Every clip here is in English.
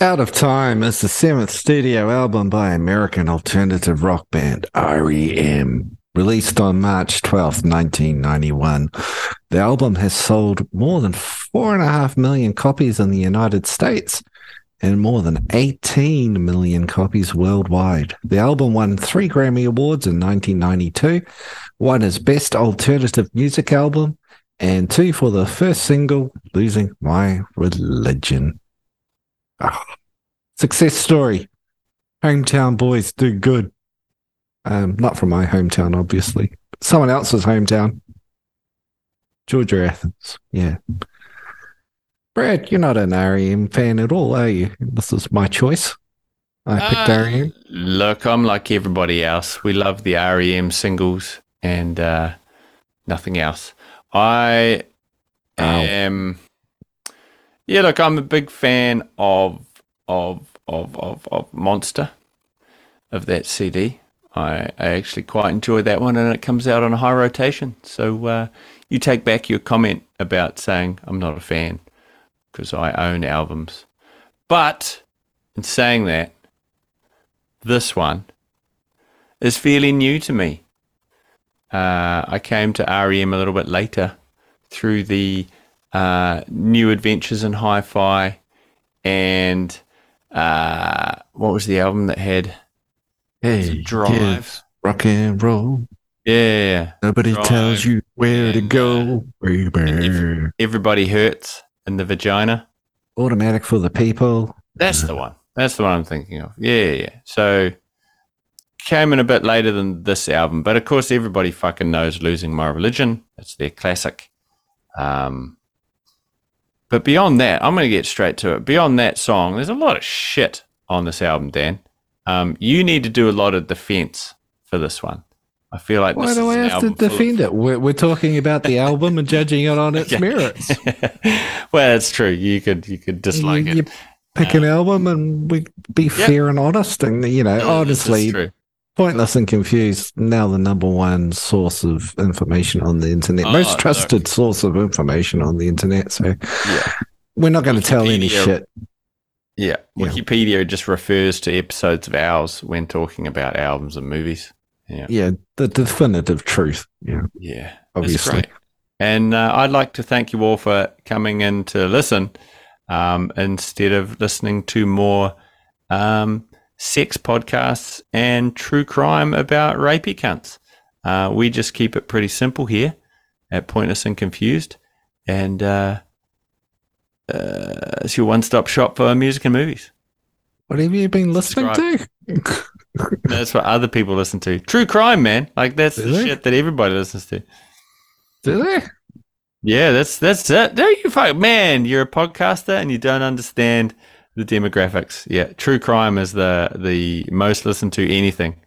Out of Time is the seventh studio album by American alternative rock band REM. Released on March 12th, 1991, the album has sold more than four and a half million copies in the United States and more than 18 million copies worldwide. The album won three Grammy Awards in 1992, one as Best Alternative Music Album, and two for the first single, Losing My Religion. Oh, success story. Hometown boys do good. Um, not from my hometown, obviously. Someone else's hometown. Georgia Athens. Yeah. Brad, you're not an REM fan at all, are you? This is my choice. I picked uh, REM. Look, I'm like everybody else. We love the REM singles and uh, nothing else. I am. Yeah, look, I'm a big fan of of of of, of Monster, of that CD. I, I actually quite enjoy that one, and it comes out on a high rotation. So uh, you take back your comment about saying I'm not a fan because I own albums. But in saying that, this one is fairly new to me. Uh, I came to REM a little bit later through the uh, New Adventures in Hi-Fi and uh, what was the album that had Hey Drive rock and roll. Yeah, nobody Drive. tells you where and, to go, baby. Everybody hurts in the vagina. Automatic for the people. That's the one. That's the one I'm thinking of. Yeah, yeah. So came in a bit later than this album, but of course everybody fucking knows "Losing My Religion." It's their classic. Um, but beyond that, I'm going to get straight to it. Beyond that song, there's a lot of shit on this album, Dan. Um, you need to do a lot of defense for this one. I feel like why do I have to defend it? We're, we're, talking about the album and judging it on its merits. well, it's true. You could you could dislike you, it. You pick an album and we be yep. fair and honest, and you know, no, honestly, pointless and confused. Now the number one source of information on the internet, oh, most trusted look. source of information on the internet. So yeah. we're not going to tell any shit. Yeah, Wikipedia yeah. just refers to episodes of ours when talking about albums and movies. Yeah. Yeah. The definitive truth. Yeah. Yeah. Obviously. And uh, I'd like to thank you all for coming in to listen um, instead of listening to more um, sex podcasts and true crime about rapey cunts. Uh, we just keep it pretty simple here at Pointless and Confused. And uh, uh it's your one stop shop for music and movies. What have you been listening Subscribe. to? that's what other people listen to. True crime, man. Like that's Do the they? shit that everybody listens to. Do they? Yeah, that's that's it. There you fuck man, you're a podcaster and you don't understand the demographics. Yeah, true crime is the the most listened to anything.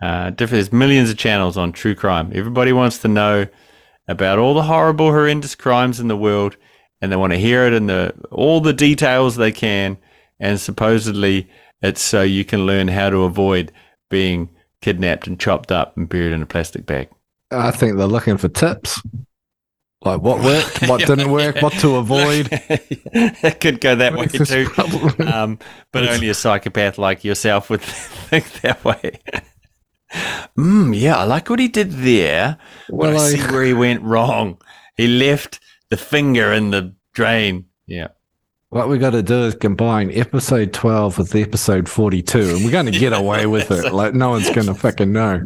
Uh, there's millions of channels on true crime. Everybody wants to know about all the horrible, horrendous crimes in the world, and they want to hear it in the all the details they can. And supposedly, it's so you can learn how to avoid being kidnapped and chopped up and buried in a plastic bag. I think they're looking for tips. Like what worked, what didn't work, what to avoid. it could go that way too. Um, but only a psychopath like yourself would think that way. mm, yeah, I like what he did there. Well, I, I see where he went wrong. He left the finger in the drain. Yeah. What we got to do is combine episode 12 with episode 42, and we're going to get away with it. Like, no one's going to fucking know.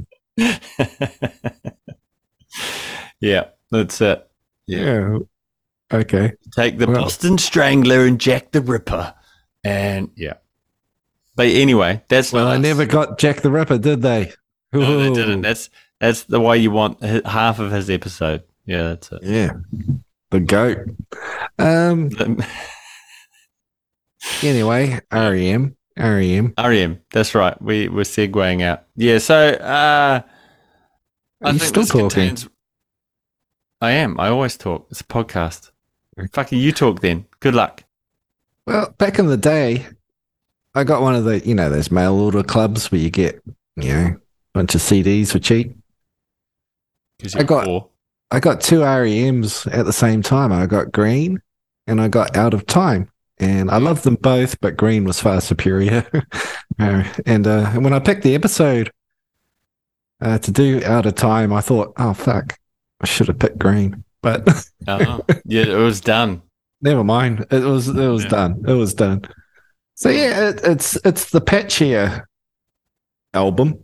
yeah, that's it. Yeah. yeah. Okay. Take the well, Boston Strangler and Jack the Ripper. And yeah. But anyway, that's well. I never got Jack the Ripper, did they? No, they didn't. That's that's the way you want half of his episode. Yeah, that's it. Yeah, the goat. Um. Anyway, REM, REM, REM. That's right. We we're segueing out. Yeah. So uh, I think still talking. Contains... I am. I always talk. It's a podcast. Fucking you talk then. Good luck. Well, back in the day, I got one of the you know those mail order clubs where you get you know a bunch of CDs for cheap. I got poor. I got two REMs at the same time. I got Green and I got Out of Time. and I love them both, but Green was far superior. uh, and uh, and when I picked the episode uh, to do out of time, I thought, oh fuck, I should have picked Green, but uh-huh. yeah, it was done. Never mind. It was it was yeah. done. It was done. So yeah, it, it's it's the patchier album.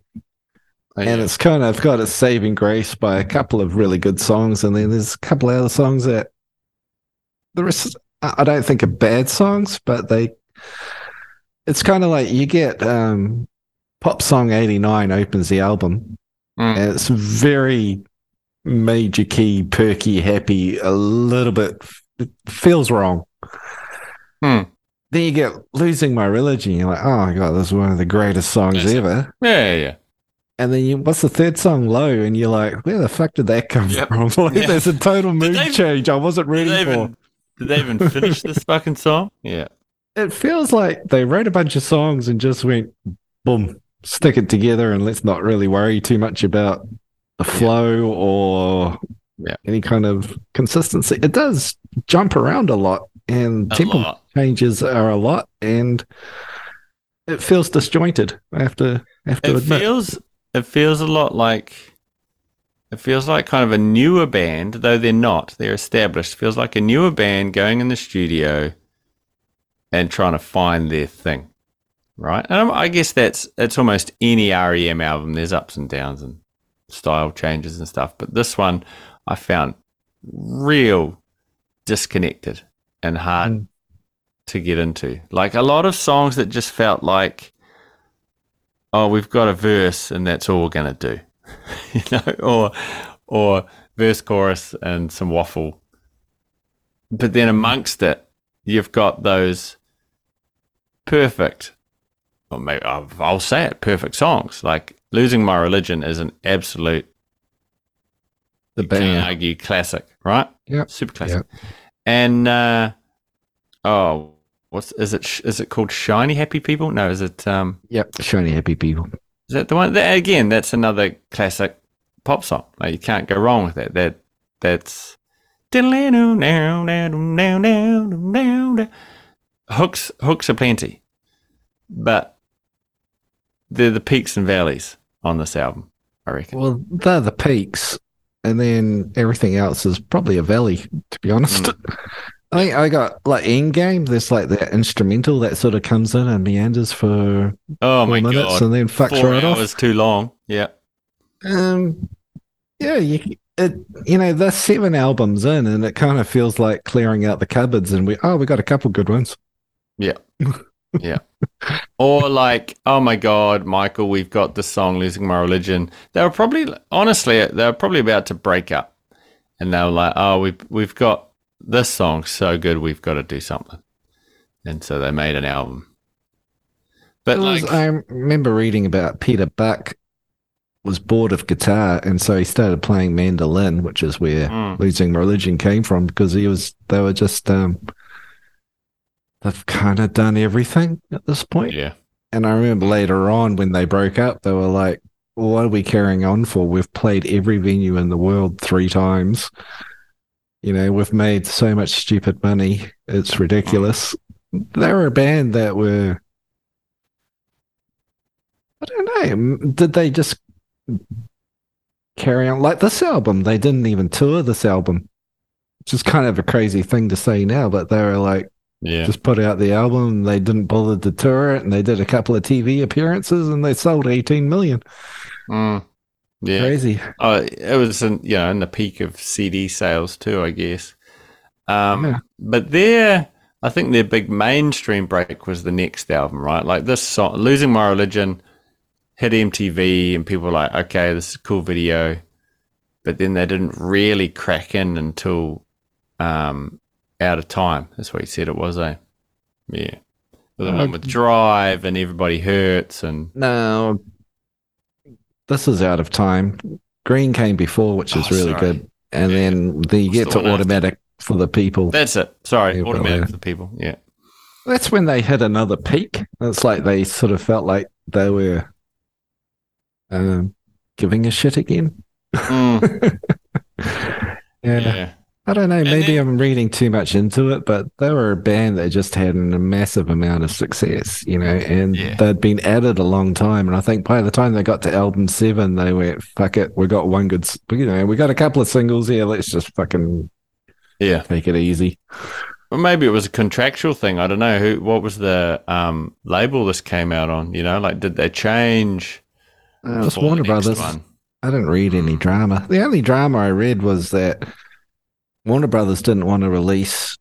Oh, yeah. And it's kind of got a saving grace by a couple of really good songs, and then there's a couple of other songs that the rest I don't think are bad songs, but they it's kind of like you get um Pop Song 89 opens the album. Mm. And it's very major key, perky, happy, a little bit feels wrong. Hmm. Then you get losing my religion. You're like, oh my god, this is one of the greatest songs ever. Yeah, yeah, yeah. And then you, what's the third song, Low? And you're like, where the fuck did that come yep. from? Like, yeah. There's a total mood they, change. I wasn't ready did for. Even, did they even finish this fucking song? Yeah. It feels like they wrote a bunch of songs and just went, boom, stick it together, and let's not really worry too much about the flow yeah. or yeah. any kind of consistency. It does jump around a lot, and a tempo lot. changes are a lot, and it feels disjointed. I have to have to it admit. Feels, it feels a lot like it feels like kind of a newer band, though they're not. They're established. It feels like a newer band going in the studio and trying to find their thing, right? And I guess that's it's almost any REM album. There's ups and downs and style changes and stuff, but this one I found real disconnected and hard mm. to get into. Like a lot of songs that just felt like, oh, we've got a verse and that's all we're gonna do, you know, or or verse, chorus, and some waffle. But then amongst it, you've got those perfect, or maybe I'll say it, perfect songs. Like "Losing My Religion" is an absolute the band. argue classic, right? Yeah, super classic. Yep. And uh, oh, what's is it? Is it called Shiny Happy People? No, is it? Um, yep, Shiny Happy People. Is that the one? That, again, that's another classic pop song. Like you can't go wrong with that. That that's hooks. Hooks are plenty, but they're the peaks and valleys on this album. I reckon. Well, they're the peaks, and then everything else is probably a valley. To be honest, mm. I think I got like end game. There's like the instrumental that sort of comes in and meanders for oh my minutes god, and then fucks Four right hours off. too long. Yeah. Um. Yeah. You. It. You know, there's seven albums in, and it kind of feels like clearing out the cupboards, and we oh we got a couple good ones. Yeah. yeah. Or like, oh my God, Michael, we've got the song Losing My Religion. They were probably, honestly, they were probably about to break up. And they were like, oh, we've, we've got this song so good, we've got to do something. And so they made an album. But like, I remember reading about Peter Buck was bored of guitar and so he started playing mandolin, which is where mm. Losing Religion came from because he was, they were just, um, they've kind of done everything at this point. Yeah. And I remember later on when they broke up, they were like, well, what are we carrying on for? We've played every venue in the world three times. You know, we've made so much stupid money. It's ridiculous. They were a band that were, I don't know, did they just carry on like this album? They didn't even tour this album, which is kind of a crazy thing to say now, but they were like, yeah. Just put out the album. They didn't bother to tour it, and they did a couple of TV appearances, and they sold 18 million. Mm. Yeah, crazy. Oh, it was in you know in the peak of CD sales too, I guess. Um, yeah. but their, I think their big mainstream break was the next album, right? Like this song, "Losing My Religion," hit MTV, and people were like, "Okay, this is a cool video," but then they didn't really crack in until um, out of time. That's what he said it was, eh? Yeah. The uh, one with Drive and Everybody Hurts and. No. This is out of time. Green came before, which is oh, really sorry. good. And yeah. then the get to automatic for the people. That's it. Sorry, yeah, automatic for the people. Yeah. That's when they hit another peak. It's like they sort of felt like they were um, giving a shit again. Mm. yeah. yeah. I don't know. And Maybe then- I'm reading too much into it, but they were a band that just had a massive amount of success, you know, and Yeah. they'd been at it a long time. And I think by the time they got to album seven, they went, fuck it, we got one good, you know, we got a couple of singles here. Let's just fucking Yeah. make it easy. Well, maybe it was a contractual thing. I don't know who. What was the um, label this came out on? You know, like did they change? Uh, it was Warner Brothers. one? I didn't read any drama. The only drama I read was that Warner Brothers didn't want to release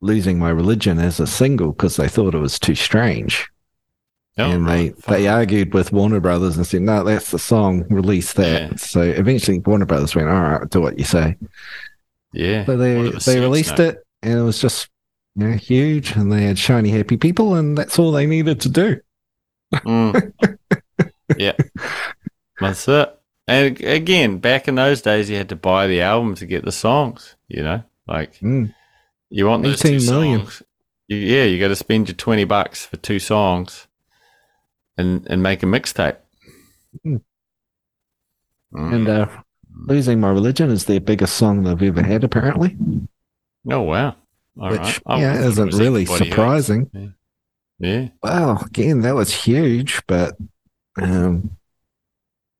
Losing My Religion as a single because they thought it was too strange. Oh, and they, right. They argued with Warner Brothers and said, no, that's the song, release that. Yeah. So eventually Warner Brothers went, all right, do what you say. yeah. So they, they released now? it and it was just you know, huge and they had shiny, happy people and that's all they needed to do. Mm. yeah, that's it. And again, back in those days, you had to buy the album to get the songs. You know, like Mm. you want those two 18 million. songs. You, yeah, you got to spend your twenty bucks for two songs, and and make a mixtape. Mm. Mm. And uh, Losing My Religion is their biggest song they've ever had, apparently, oh wow, All which right. I yeah, thought it isn't really everybody else. surprising. Yeah, Wow, again, that was huge, but um,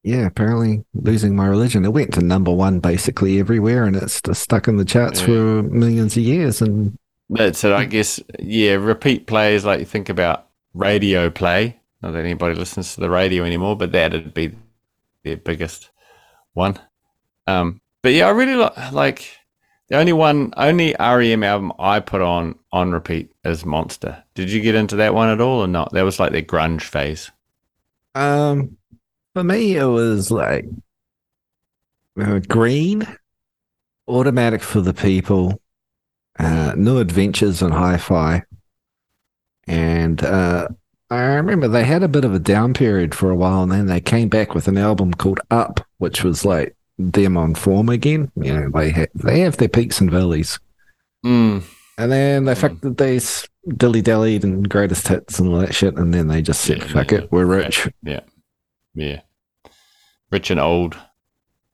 yeah, apparently losing my religion. It went to number one basically everywhere, and it's just stuck in the charts Yeah. for millions of years. And that's it. I guess yeah. Repeat plays like you think about radio play. Not that anybody listens to the radio anymore, but that'd be their biggest one. Um, but yeah, I really li- like the only one, only REM album I put on on repeat is Monster. Did you get into that one at all or not? That was like their grunge phase. um, for me, it was like uh, green, automatic for the people, uh, new adventures and hi-fi, and uh, I remember they had a bit of a down period for a while, and then they came back with an album called Up, which was like them on form again. You know, they ha- they have their peaks and valleys, Mm, and then they Mm. fucked they s- dilly dallied and greatest hits and all that shit, and then they just said, Yeah, "Fuck yeah, it, we're rich, Yeah, yeah, rich and old.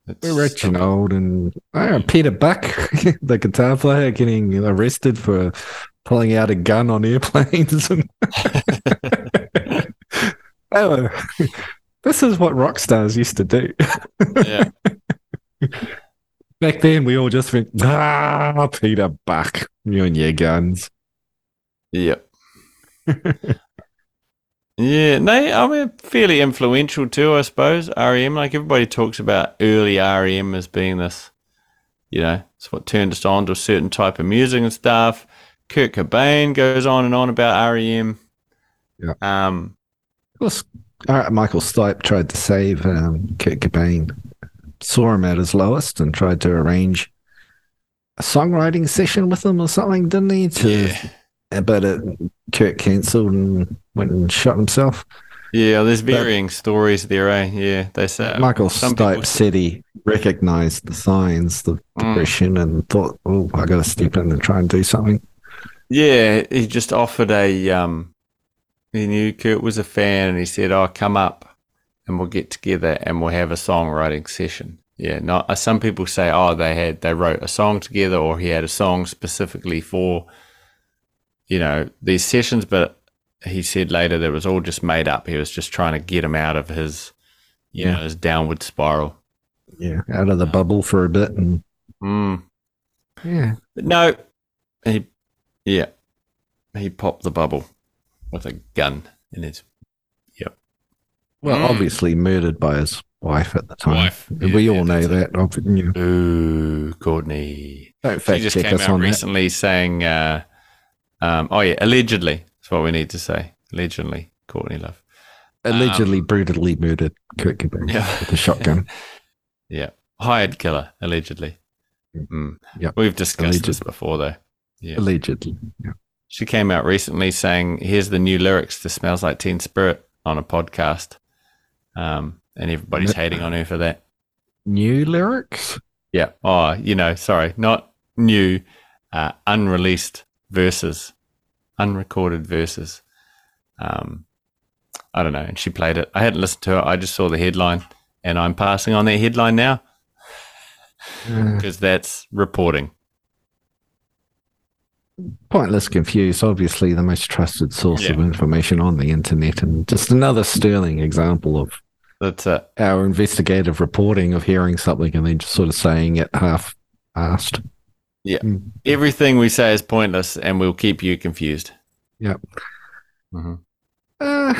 It's we're rich and old." And oh, Peter Buck, the guitar player, getting arrested for pulling out a gun on airplanes and oh, this is what rock stars used to do. yeah, Back then, we all just went, ah, Peter Buck, you and your guns. Yep. Yeah, they. I mean, fairly influential too, I suppose. REM, like everybody talks about early REM as being this, you know, it's what turned us on to a certain type of music and stuff. Kurt Cobain goes on and on about REM. Yeah. Um. Of course, uh, Michael Stipe tried to save um, Kurt Cobain, saw him at his lowest, and tried to arrange a songwriting session with him or something, didn't he? To, Yeah. But it, Kurt cancelled and went and shot himself. Yeah. There's varying stories there, eh? Yeah. They say Michael Stipe people- said he recognized the signs, the Mm. depression, and thought, oh, I got to step in and try and do something. Yeah, he just offered a um he knew Kurt was a fan and he said, Oh, come up and we'll get together and we'll have a songwriting session. Yeah, not uh, some people say, Oh, they had they wrote a song together or he had a song specifically for you know, these sessions, but he said later that it was all just made up. He was just trying to get him out of his you Yeah. know, his downward spiral. Yeah, out of the bubble for a bit, and Mm. yeah, But no, he, yeah, he popped the bubble with a gun in his Yep. well, Mm. obviously murdered by his wife at the time. wife. Yeah, we all yeah, know that. Ooh, Courtney. don't She fact just check came us out on that. recently saying, uh, um, "Oh yeah, allegedly." That's what we need to say. Allegedly, Courtney Love. Allegedly brutally murdered Kurt Cobain um, Yeah. with a shotgun. Yeah, hired killer. Allegedly. Mm. Yep. We've discussed this before, though. Yeah. Allegedly. Yeah. She came out recently saying, "Here's the new lyrics to Smells Like Teen Spirit" on a podcast, um, and everybody's hating on her for that. New lyrics? Yeah. Oh, you know, sorry, not new, uh, unreleased verses, unrecorded verses. Um, I don't know. And she played it. I hadn't listened to it. I just saw the headline, and I'm passing on that headline now. Because that's reporting. pointless confused obviously the most trusted source of information on the internet and just another sterling example of That's it. our investigative reporting of hearing something and then just sort of saying it half asked Everything we say is pointless, and we'll keep you confused. Yep. Mhm. uh,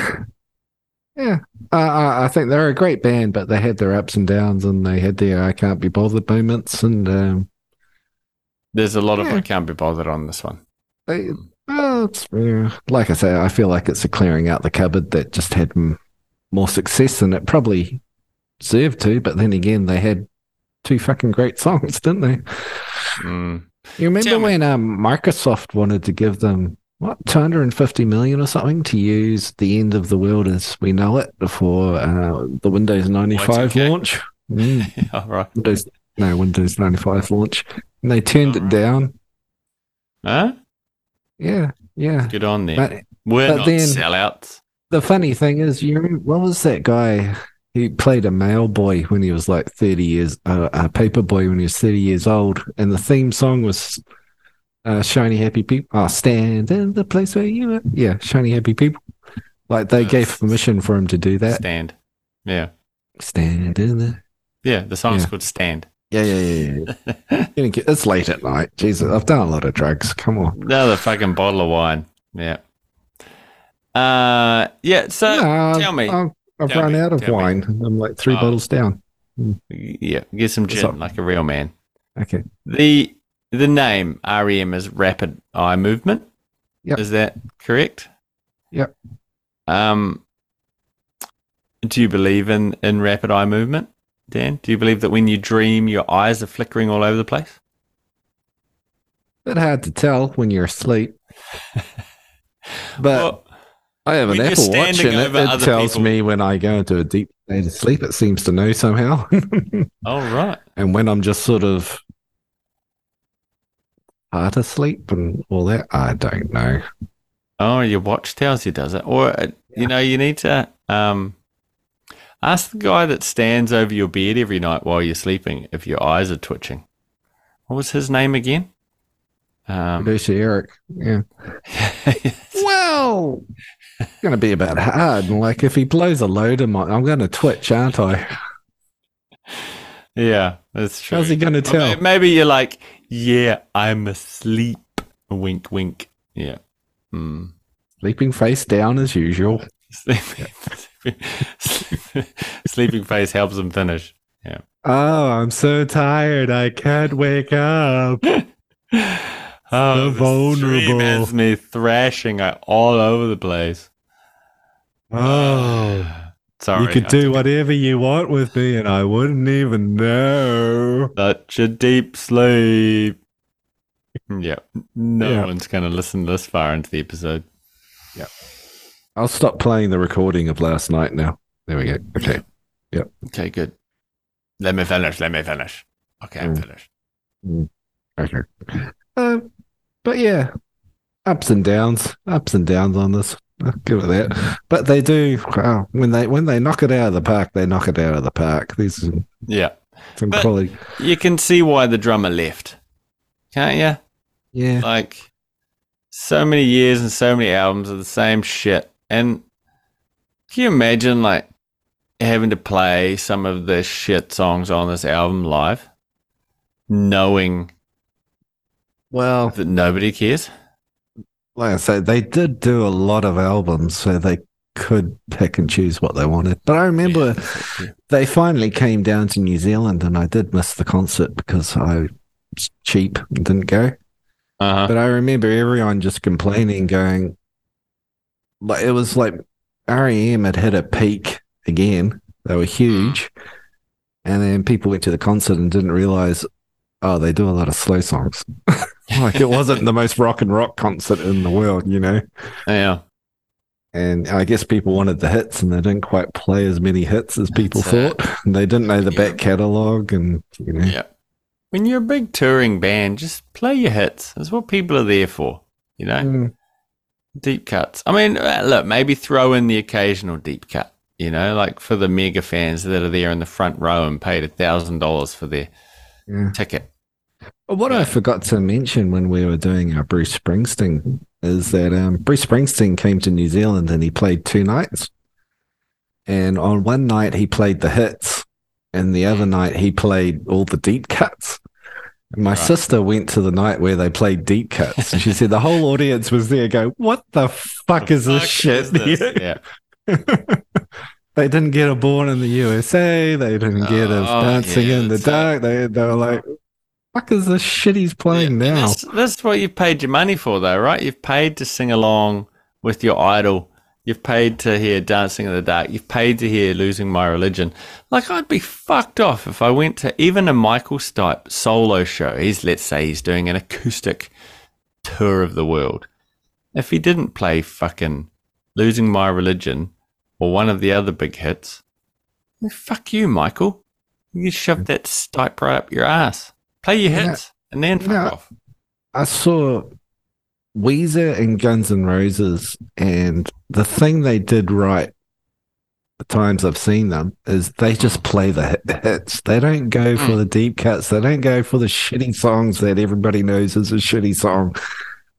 yeah uh, I I think they're a great band but they had their ups and downs and they had their I can't be bothered moments and um, There's a lot of I can't be bothered on this one. they well, it's, yeah, like I say I feel like it's a clearing out the cupboard that just had m- more success than it probably deserved to but then again they had two fucking great songs didn't they Mm. You remember Tell when um, Microsoft wanted to give them what 250 million or something to use the end of the world as we know it before uh, the Windows 95 Y2K. launch? Mm, All right. Windows, no, Windows 95 launch. And they turned it Alright. down. Huh? Yeah, yeah. Good on there. But We're but not then- sellouts. the funny thing is, you remember, what was that guy? He played a mail boy when he was like 30 years, uh, a paper boy when he was 30 years old. And the theme song was uh, Shiny Happy People. Oh, stand in the place where you are. Yeah, Shiny Happy People. Like they Uh, gave permission for him to do that. Stand. Yeah. Stand in the. Yeah. The song's Yeah. called Stand. Yeah, yeah, yeah. yeah. It's late at night. Jesus, I've done a lot of drugs. Come on. Another fucking bottle of wine. Yeah. Uh, yeah. So No, tell me. I've, I've Tell run me, out of tell me. wine. I'm like three Oh. bottles down. yeah, get some gin like a real man. Okay. The the name REM is rapid eye movement. Yep. Is that correct? Yep. Um do you believe in in rapid eye movement, Dan? Do you believe that when you dream your eyes are flickering all over the place? bit hard to tell when you're asleep. But Well, I have an you're Apple Watch and it, it tells people- me when I go into a deep state of sleep. It seems to know somehow. all right. and when I'm just sort of hard asleep and all that, I don't know. Oh, your watch tells you, does it? Or uh, you know, you need to um ask the guy that stands over your bed every night while you're sleeping if your eyes are twitching. What was his name again? Um, Producer Eric. Yeah. Well, going to be about hard. And like if he blows a load of my, I'm going to twitch, aren't I? yeah, that's true. How's he going to tell? Maybe you're like, yeah, I'm asleep. Wink, wink. Yeah. Hmm. Sleeping face down as usual. Sleeping, face helps him finish. Yeah. Oh, I'm so tired. I can't wake up. Oh, the vulnerable. stream has me thrashing all over the place. Oh. Sorry. you could do whatever you want with me, and I wouldn't even know. Such a deep sleep. Yeah. No Yeah. one's going to listen this far into the episode. Yeah, I'll stop playing the recording of last night now. There we go. Okay. Yep. Okay, good. Let me finish. Let me finish. Okay, I'm Mm. finished. Okay. Uh, but yeah, ups and downs, ups and downs on this. I'll give it that. But they do. Wow, when they when they knock it out of the park, they knock it out of the park. There's some, Yeah. some But- quality. You can see why the drummer left. Can't you? Yeah. Like, so many years and so many albums of the same shit. And can you imagine, like, having to play some of the shit songs on this album live, knowing Well, that nobody cares? Like I said, they did do a lot of albums, so they could pick and choose what they wanted. But I remember they finally came down to New Zealand, and I did miss the concert because I was cheap and didn't go. Uh-huh. But I remember everyone just complaining, going, like it was like REM had hit a peak again. They were huge, and then people went to the concert and didn't realize, oh, they do a lot of slow songs. like it wasn't the most rock and rock concert in the world, you know. Yeah. And I guess people wanted the hits, and they didn't quite play as many hits as people That's thought. They didn't know the Yeah. back catalog, and you know, Yeah. When you're a big touring band, just play your hits. That's what people are there for. You know, Mm, deep cuts. I mean, uh, look, maybe throw in the occasional deep cut. You know, like for the mega fans that are there in the front row and paid a thousand dollars for their Yeah. ticket. What I forgot to mention when we were doing our Bruce Springsteen is that um, Bruce Springsteen came to New Zealand and he played two nights. And on one night he played the hits, and the other night he played all the deep cuts. And my Right. sister went to the night where they played deep cuts, and she said the whole audience was there. Go, what the fuck is this shit? is this? Yeah. they didn't get a born in the USA. They didn't get a Oh, dancing yeah, in the dark. They, they were like, fuck is this shit he's playing Yeah, now? That's, that's what you've paid your money for, though, right? You've paid to sing along with your idol. You've paid to hear Dancing in the Dark. You've paid to hear Losing My Religion. Like, I'd be fucked off if I went to even a Michael Stipe solo show. He's, let's say, he's doing an acoustic tour of the world. If he didn't play fucking Losing My Religion or one of the other big hits, fuck you, Michael. You shove that Stipe right up your ass. Play your Yeah. hits and then fuck Yeah. off. I saw Weezer and Guns N' Roses, and the thing they did right the times I've seen them is they just play the hits. They don't go for Mm. the deep cuts. They don't go for the shitty songs that everybody knows is a shitty song.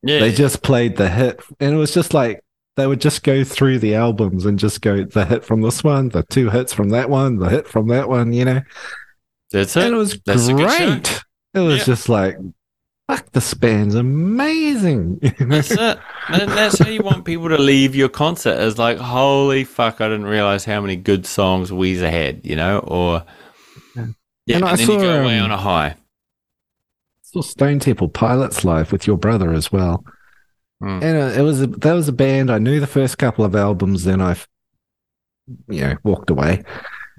Yeah. They just played the hit, and it was just like they would just go through the albums and just go the hit from this one, the two hits from that one, the hit from that one, you know. That's And it. it was That's a good show. great. It was Yeah. just like, fuck, this band's amazing. That's it. And that's how you want people to leave your concert is like, holy fuck, I didn't realize how many good songs Weezer had, you know? Or, Yeah. yeah, And then saw, you go away um, on a high. saw Stone Temple Pilots live with your brother as well. Mm. And uh, it was a, that was a band I knew the first couple of albums, then I, you know, walked away.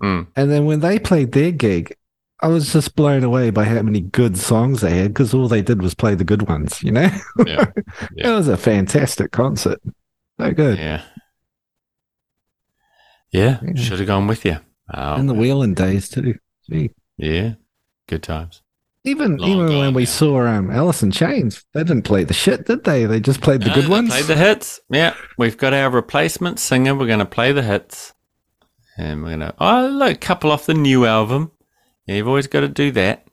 Mm. And then when they played their gig, I was just blown away by how many good songs they had because all they did was play the good ones. You know, Yeah. it was a fantastic concert. So good. Yeah. Yeah. Yeah. Should have gone with you. Oh, And the Wheeling days too. Gee. yeah. Good times. Even Long even when we now. saw um, Alice in Chains, they didn't play the shit, did they? They just played the No, good they ones. Played the hits. Yeah. We've got our replacement singer. We're going to play the hits. And we're going to, oh, look, a couple off the new album. Yeah, you've always got to do that.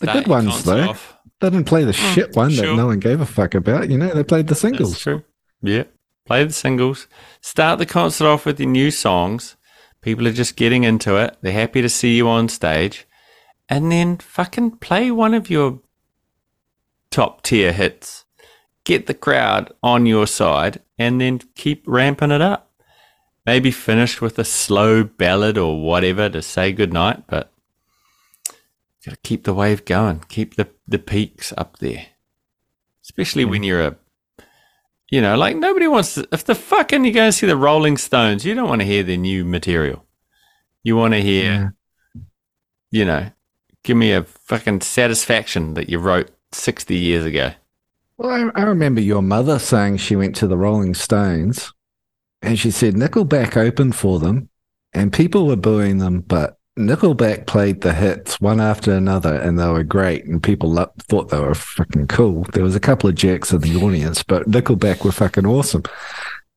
The Start good ones, though. off. They didn't play the shit one that Mm, no one gave a fuck about. You know, they played the That's singles. true. Yeah. Play the singles. Start the concert off with your new songs. People are just getting into it. They're happy to see you on stage. And then fucking play one of your top tier hits. Get the crowd on your side and then keep ramping it up. Maybe finish with a slow ballad or whatever to say goodnight, but gotta keep the wave going. Keep the, the peaks up there. Especially when you're a you know, like nobody wants to. If the fucking you go and see the Rolling Stones, you don't want to hear their new material. You want to hear, you know, give me a fucking satisfaction that you wrote 60 years ago. Well, I, I remember your mother saying she went to the Rolling Stones and she said Nickelback opened for them and people were booing them, but Nickelback played the hits one after another and they were great and people thought they were fucking cool. There was a couple of jerks in the audience, but Nickelback were fucking awesome.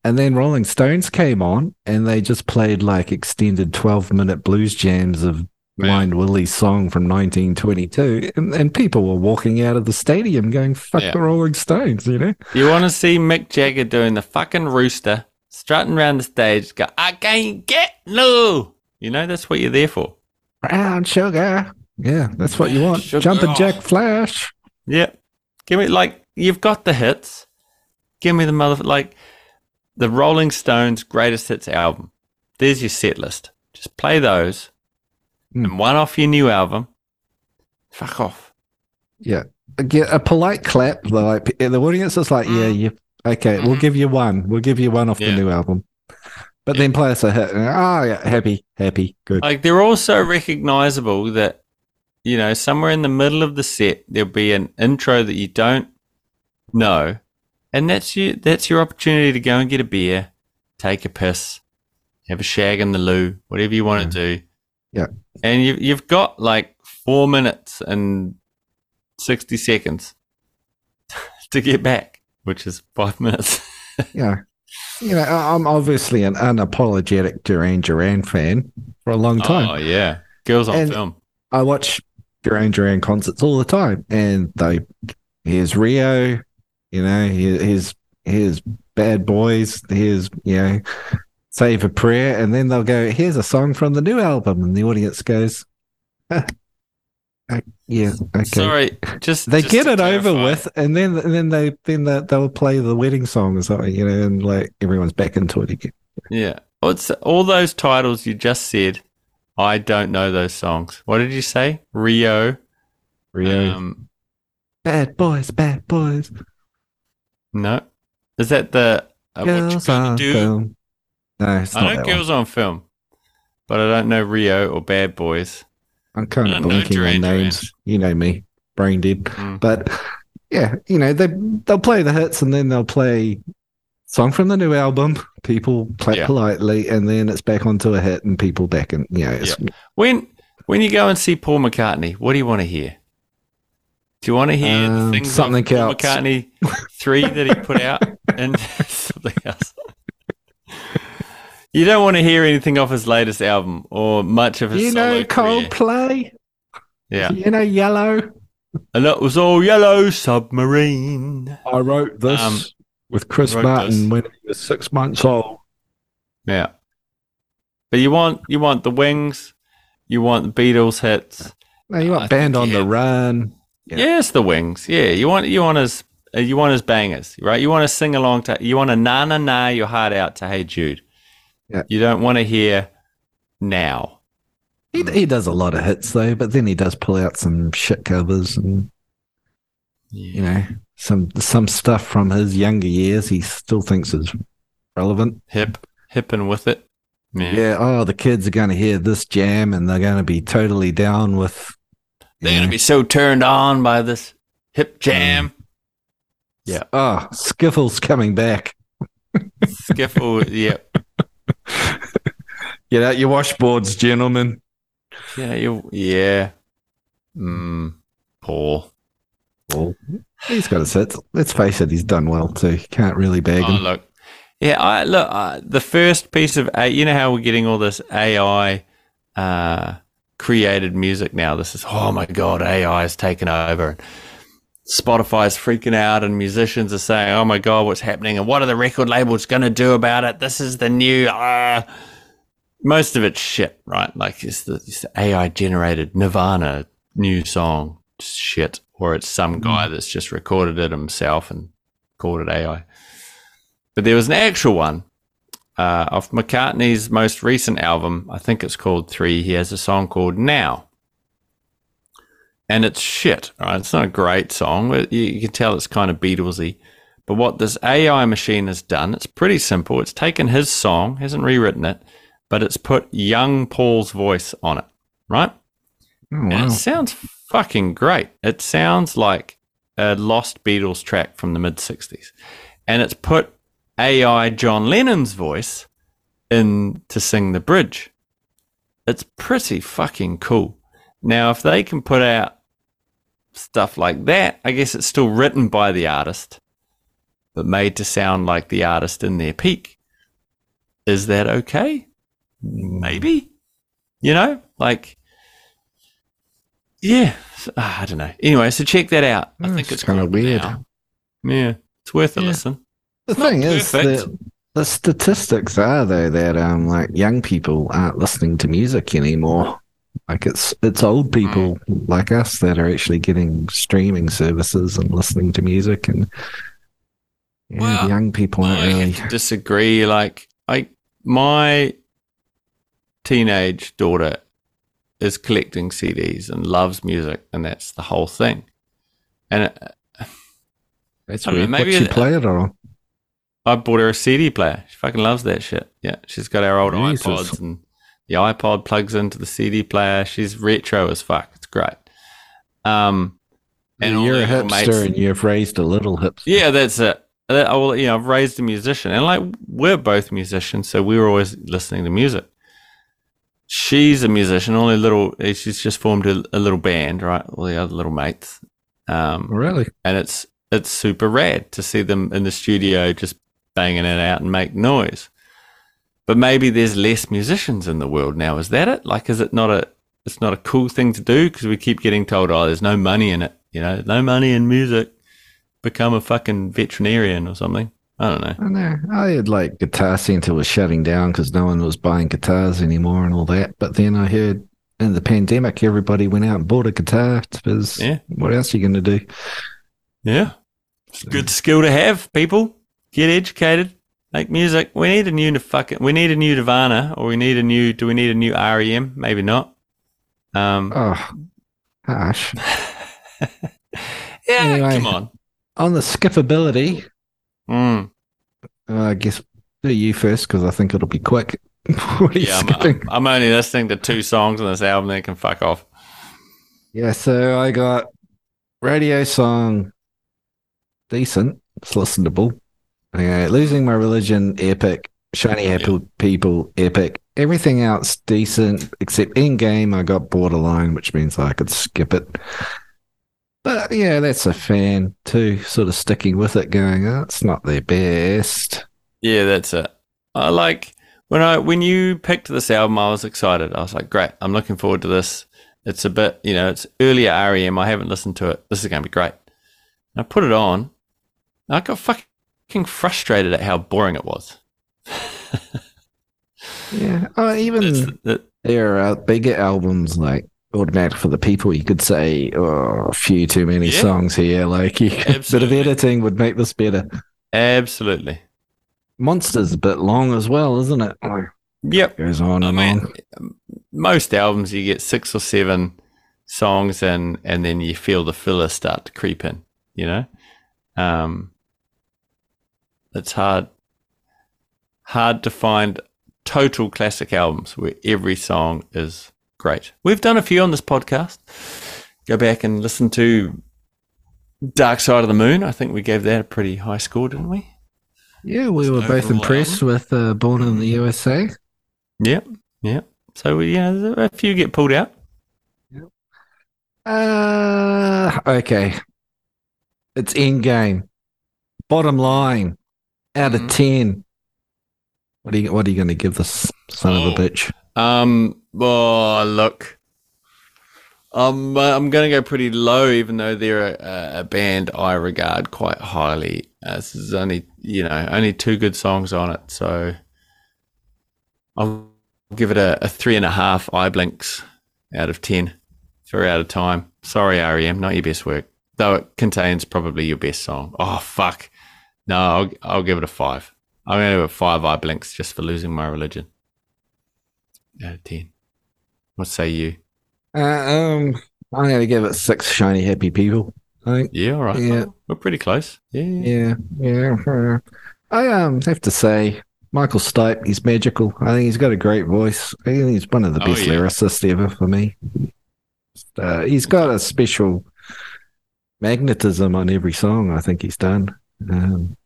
And then Rolling Stones came on and they just played like extended 12 minute blues jams of Blind Willie's song from 1922. And, and people were walking out of the stadium going, fuck Yeah. the Rolling Stones, you know? You want to see Mick Jagger doing the fucking rooster, strutting around the stage, go, I can't get no. You know, that's what you're there for. Brown sugar. Yeah, that's what you want. Sugar. Jumping Jack Flash. Yeah. Give me, like, you've got the hits. Give me the mother, like, the Rolling Stones greatest hits album. There's your set list. Just play those. Hmm. And one off your new album. Fuck off. Yeah. Get a polite clap. The, like, the audience is like, yeah, Mm. you, okay, we'll Mhm. give you one. We'll give you one off Yeah. the new album. But then play us a hit. Oh, yeah, happy, happy, good. Like, they're all so recognizable that, you know, somewhere in the middle of the set, there'll be an intro that you don't know. And that's you, that's your opportunity to go and get a beer, take a piss, have a shag in the loo, whatever you want to do. Yeah. And you, you've got like four minutes and 60 seconds to get back, which is five minutes. Yeah. You know, I'm obviously an unapologetic Duran Duran fan for a long time. Oh, yeah. Girls on And- film. I watch Duran Duran concerts all the time, and they here's Rio, you know, here, here's here's Bad Boys, here's you know, Save a Prayer, and then they'll go, here's a song from the new album, and the audience goes, Uh, yeah, okay. Sorry, just They just get it over with, and then and then they then they, they'll play the wedding song or something, you know, and like everyone's back into it again. Yeah. What's all those titles you just said? I don't know those songs. What did you say? Rio. Rio, Um, bad boys, bad boys, no. Is that the uh, girls on do? film. No, I know that one. Girls on Film, but I don't know Rio or Bad Boys. I'm kind of don't know blinking on Duran. names. You know me, brain dead. Mm. But yeah, you know they they'll play the hits and then they'll play song from the new album. People clap Yeah. politely, and then it's back onto a hit, and people back in. You know, it's, When when you go and see Paul McCartney, what do you want to hear? Do you want to hear Um, things something off Paul else. McCartney three that he put out and something else? You don't want to hear anything off his latest album or much of his you solo know career. Coldplay. Yeah, You know Yellow. and that was all Yellow Submarine. I wrote this Um, with Chris Martin this. when he was six months old. Yeah, but you want you want the Wings, you want the Beatles hits. No, you I want Band on yeah. the Run. Yeah. Yes, the Wings. Yeah, you want you want his uh, you want his bangers, right? You want to sing along to you want to na na na your heart out to Hey Jude. Yeah. You don't want to hear now. He, he does a lot of hits though, but then he does pull out some shit covers and you know some some stuff from his younger years. He still thinks is relevant. hip hip and with it. Yeah. Yeah. Oh, the kids are going to hear this jam and they're going to be totally down with. They're gonna be so turned on by this hip mm. jam. Yeah. Oh, Skiffle's coming back. Skiffle, yeah. Get out your washboards, gentlemen. Yeah, you yeah. Mm, Paul. Well, he's got his hits. Let's face it, he's done well too. Can't really bag Oh, him. look. Yeah, I look. Uh, the first piece of A, you know how we're getting all this AI uh, created music now. This is oh my god, AI has taken over. Spotify's freaking out, and musicians are saying, "Oh my god, what's happening? And what are the record labels going to do about it? This is the new." Uh, most of it's shit, right? Like it's the, it's the AI generated Nirvana new song shit, or it's some guy that's just recorded it himself and called it AI. But there was an actual one uh, of McCartney's most recent album. I think it's called Three. He has a song called Now. And it's shit, right? It's not a great song. You, you can tell it's kind of Beatlesy. But what this AI machine has done, it's pretty simple. It's taken his song, hasn't rewritten it, but it's put young Paul's voice on it, right? Oh, And it sounds fucking great. It sounds like a lost Beatles track from the mid 60s. And it's put AI John Lennon's voice in to sing the bridge. It's pretty fucking cool. Now, if they can put out stuff like that, I guess it's still written by the artist, but made to sound like the artist in their peak. Is that okay? Maybe. You know, like, yeah, s- ah, I don't know. Anyway, so check that out. I Mm, think it's it's kinda weird. Now. Yeah, it's worth a Yeah. listen. The not thing is perfect. that the statistics are though that um like young people aren't listening to music anymore. Like it's it's old mm-hmm. people like us that are actually getting streaming services and listening to music and yeah, Well, young people aren't I really have disagree. Like, I my teenage daughter is collecting CDs and loves music, and that's the whole thing. And it, that's I don't know, weird. maybe What's she it- play it on? I bought her a CD player. She fucking loves that shit. Yeah, she's got our old Jesus. iPods, and the iPod plugs into the CD player. She's retro as fuck. It's great. Um, all You're a hipster mates- and you've raised a little hipster. Yeah, that's it. I will, you know, I've raised a musician, and like we're both musicians, so we were always listening to music. She's a musician. Only little. eh, She's just formed a, a little band, right? All the other little mates, um, Really? and it's it's super rad to see them in the studio just banging it out and make noise. But maybe there's less musicians in the world now. Is that it? Like, is it not a It's not a cool thing to do because we keep getting told, "Oh, there's no money in it." You know, no money in music. Become a fucking veterinarian or something. I don't know. I know. I had like Guitar Center was shutting down because no one was buying guitars anymore and all that. But then I heard in the pandemic, everybody went out and bought a guitar because Yeah. what else are you going to do? Yeah. It's a good skill to have, people. Get educated. Make music. We need a new fucking we need a new Nirvana or we need a new do we need a new REM? Maybe not. Um Oh, harsh. Yeah, anyway. come on. On the skippability, Mm. uh, I guess do you first because I think it'll be quick. what are you Yeah, I'm? I'm, I'm only listening to two songs on this album. They can fuck off. Yeah, so I got radio song decent, it's listenable. Okay, losing my religion, epic. Shiny happy people, epic. Everything else decent, except Endgame. I got borderline, which means I could skip it. But yeah, that's a fan too, sort of sticking with it, going, oh, it's not their best. Yeah, that's it. I like when I when you picked this album, I was excited. I was like, great, I'm looking forward to this. It's a bit, you know, it's earlier REM. I haven't listened to it. This is going to be great. And I put it on. I got fucking frustrated at how boring it was. Yeah, oh, even It's, it, there are bigger albums like Automatic for the People. You could say, oh, a few too many Yeah. songs here. Like, you, a bit of editing would make this better. absolutely. Monster's a bit long as well, isn't it? Like, Yep. goes on I and mean, on. most albums you get six or seven songs and and then you feel the filler start to creep in you know um it's hard hard to find total classic albums where every song is great. We've done a few on this podcast. Go back and listen to dark side of the moon. I think we gave that a pretty high score didn't we? Yeah, we were both overall impressed with uh, Born in the USA. yep yep. So yeah a few get pulled out. Uh, okay. It's Endgame. Bottom line, out of Mhm. ten. What are you? What are you going to give this son of Oh. a bitch? Um. Oh, look. Um, uh, I'm going to go pretty low, even though they're a, a band I regard quite highly. Uh, this is only, you know, only two good songs on it, so I'll give it a, a three and a half eye blinks out of ten for out of time. Sorry, REM, not your best work, though it contains probably your best song. Oh fuck, no, I'll, I'll give it a five. I'm going to give it five eye blinks just for losing my religion out of 10. What say you? Uh, um, I'm going to give it six shiny happy people. I think. Yeah, all right. Yeah. We're pretty close. Yeah. yeah. Yeah, uh, I um have to say, Michael Stipe, he's magical. I think he's got a great voice. I think he's one of the Oh, best yeah. lyricists ever for me. Uh, he's got a special magnetism on every song. I think he's done. Um,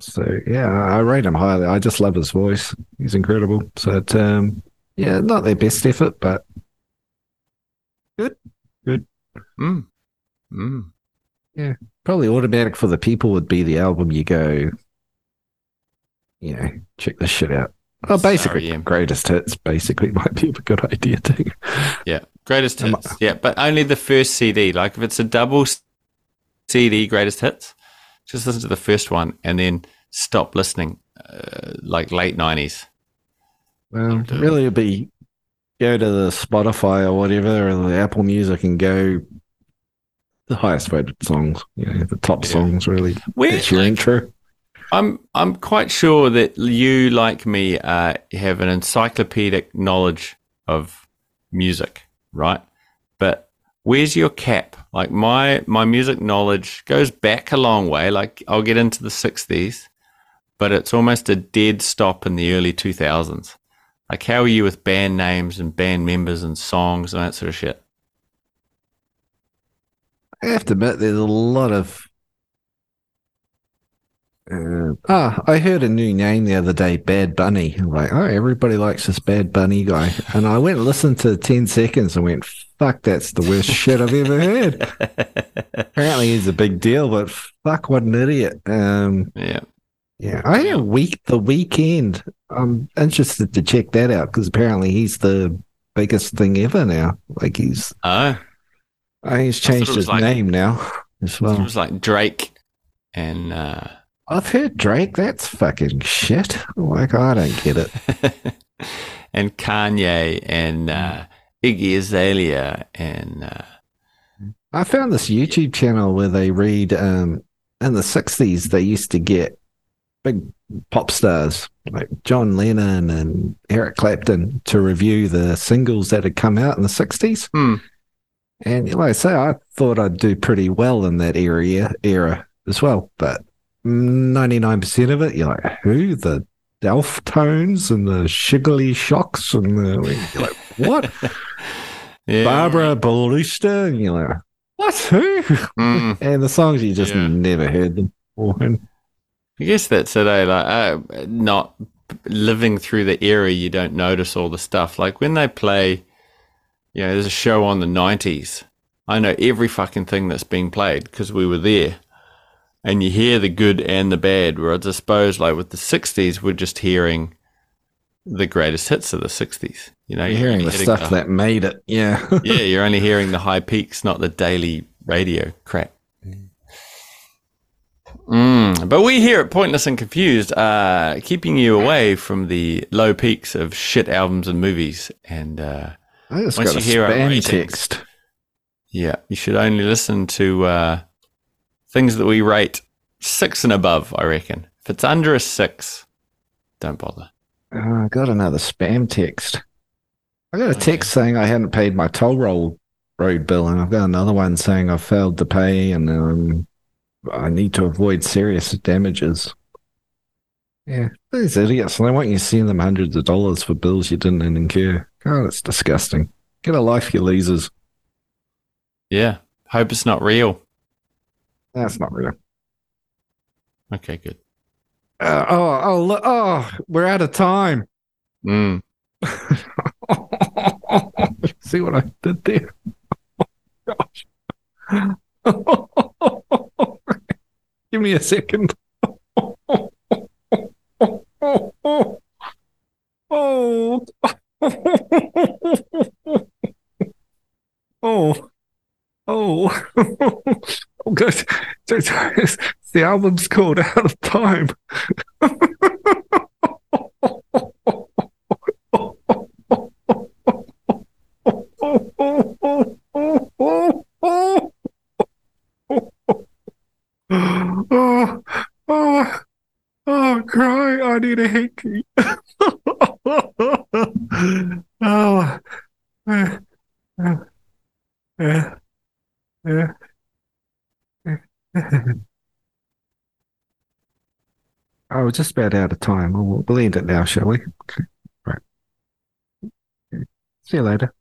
so yeah, I I rate him highly. I just love his voice. He's incredible. So it, um, yeah, not their best effort, but good, good. Mm. Mm. Yeah, probably automatic for the people would be the album you go, you know, check this shit out. Oh, basically, yeah. greatest hits basically might be a good idea too. Yeah. Greatest hits. Yeah, but only the first CD. Like if it's a double CD greatest hits, just listen to the first one and then stop listening. Uh, like late 90s. Well, really, it'd be go to the Spotify or whatever, or the Apple Music, and go the highest voted songs. You know, the top Yeah. songs. Really, Where, that's your like, intro. I'm I'm quite sure that you, like me, uh, have an encyclopedic knowledge of music, right? But where's your cap? Like my my music knowledge goes back a long way. Like I'll get into the '60s, but it's almost a dead stop in the early 2000s. Like how are you with band names and band members and songs and that sort of shit? I have to admit, there's a lot of. Uh, ah, I heard a new name the other day, Bad Bunny. I'm like, oh, everybody likes this Bad Bunny guy. And I went and listened to 10 seconds and went, fuck, that's the worst shit I've ever heard. Apparently, he's a big deal, but fuck, what an idiot. Um, yeah. yeah, I had a week, the Weeknd. I'm interested to check that out because apparently he's the biggest thing ever now. Like he's, Oh, I he's I thought it changed his like- name now as well. it was like Drake and uh, I've heard Drake. That's fucking shit. Like I don't get it. and Kanye and uh, Iggy Azalea and uh, I found this YouTube channel where they read um in the 60s they used to get big pop stars like John Lennon and Eric Clapton to review the singles that had come out in the 60s. Hmm. And like I say, I thought I'd do pretty well in that area era as well. But 99% of it, you're like, who? The Delph tones and the Shiggly shocks and the you're like, what? yeah, Barbara Balusta, and you're like, what? Who? Mm. And the songs you just Yeah. never heard them before. I guess that's it. Eh? Like uh, not living through the era, you don't notice all the stuff. Like when they play, you know, there's a show on the '90s. I know every fucking thing that's being played because we were there, and you hear the good and the bad. Whereas I suppose, like with the '60s, we're just hearing the greatest hits of the '60s. You know, you're hearing only the stuff that made it. Yeah. yeah, you're only hearing the high peaks, not the daily radio crap. Mm, but we here at Pointless and Confused are keeping you away from the low peaks of shit albums and movies. And uh, I just Once you hear our ratings- text. yeah, you should only listen to uh, things that we rate six and above, I reckon. If it's under a six, don't bother. Oh, I got another spam text. I got a text saying I hadn't paid my toll roll road bill, and I've got another one saying I failed to pay, and um, I need to avoid serious damages. Yeah, these idiots. And they want you to send them hundreds of dollars for bills you didn't incur. God, it's disgusting. Get a life, you losers. Yeah, hope it's not real. That's not real. Okay, good. Uh, oh, oh, look, oh, we're out of time. Mm. See what I did there? Gosh. Give me a second. Oh. Oh. Oh. Oh, The album's called Out of Time. Oh, oh, oh, cry. I need a hanky. oh, eh, eh, eh, eh, eh. Oh, we're just about out of time. We'll, we'll end it now, shall we? Okay. Right. See you later.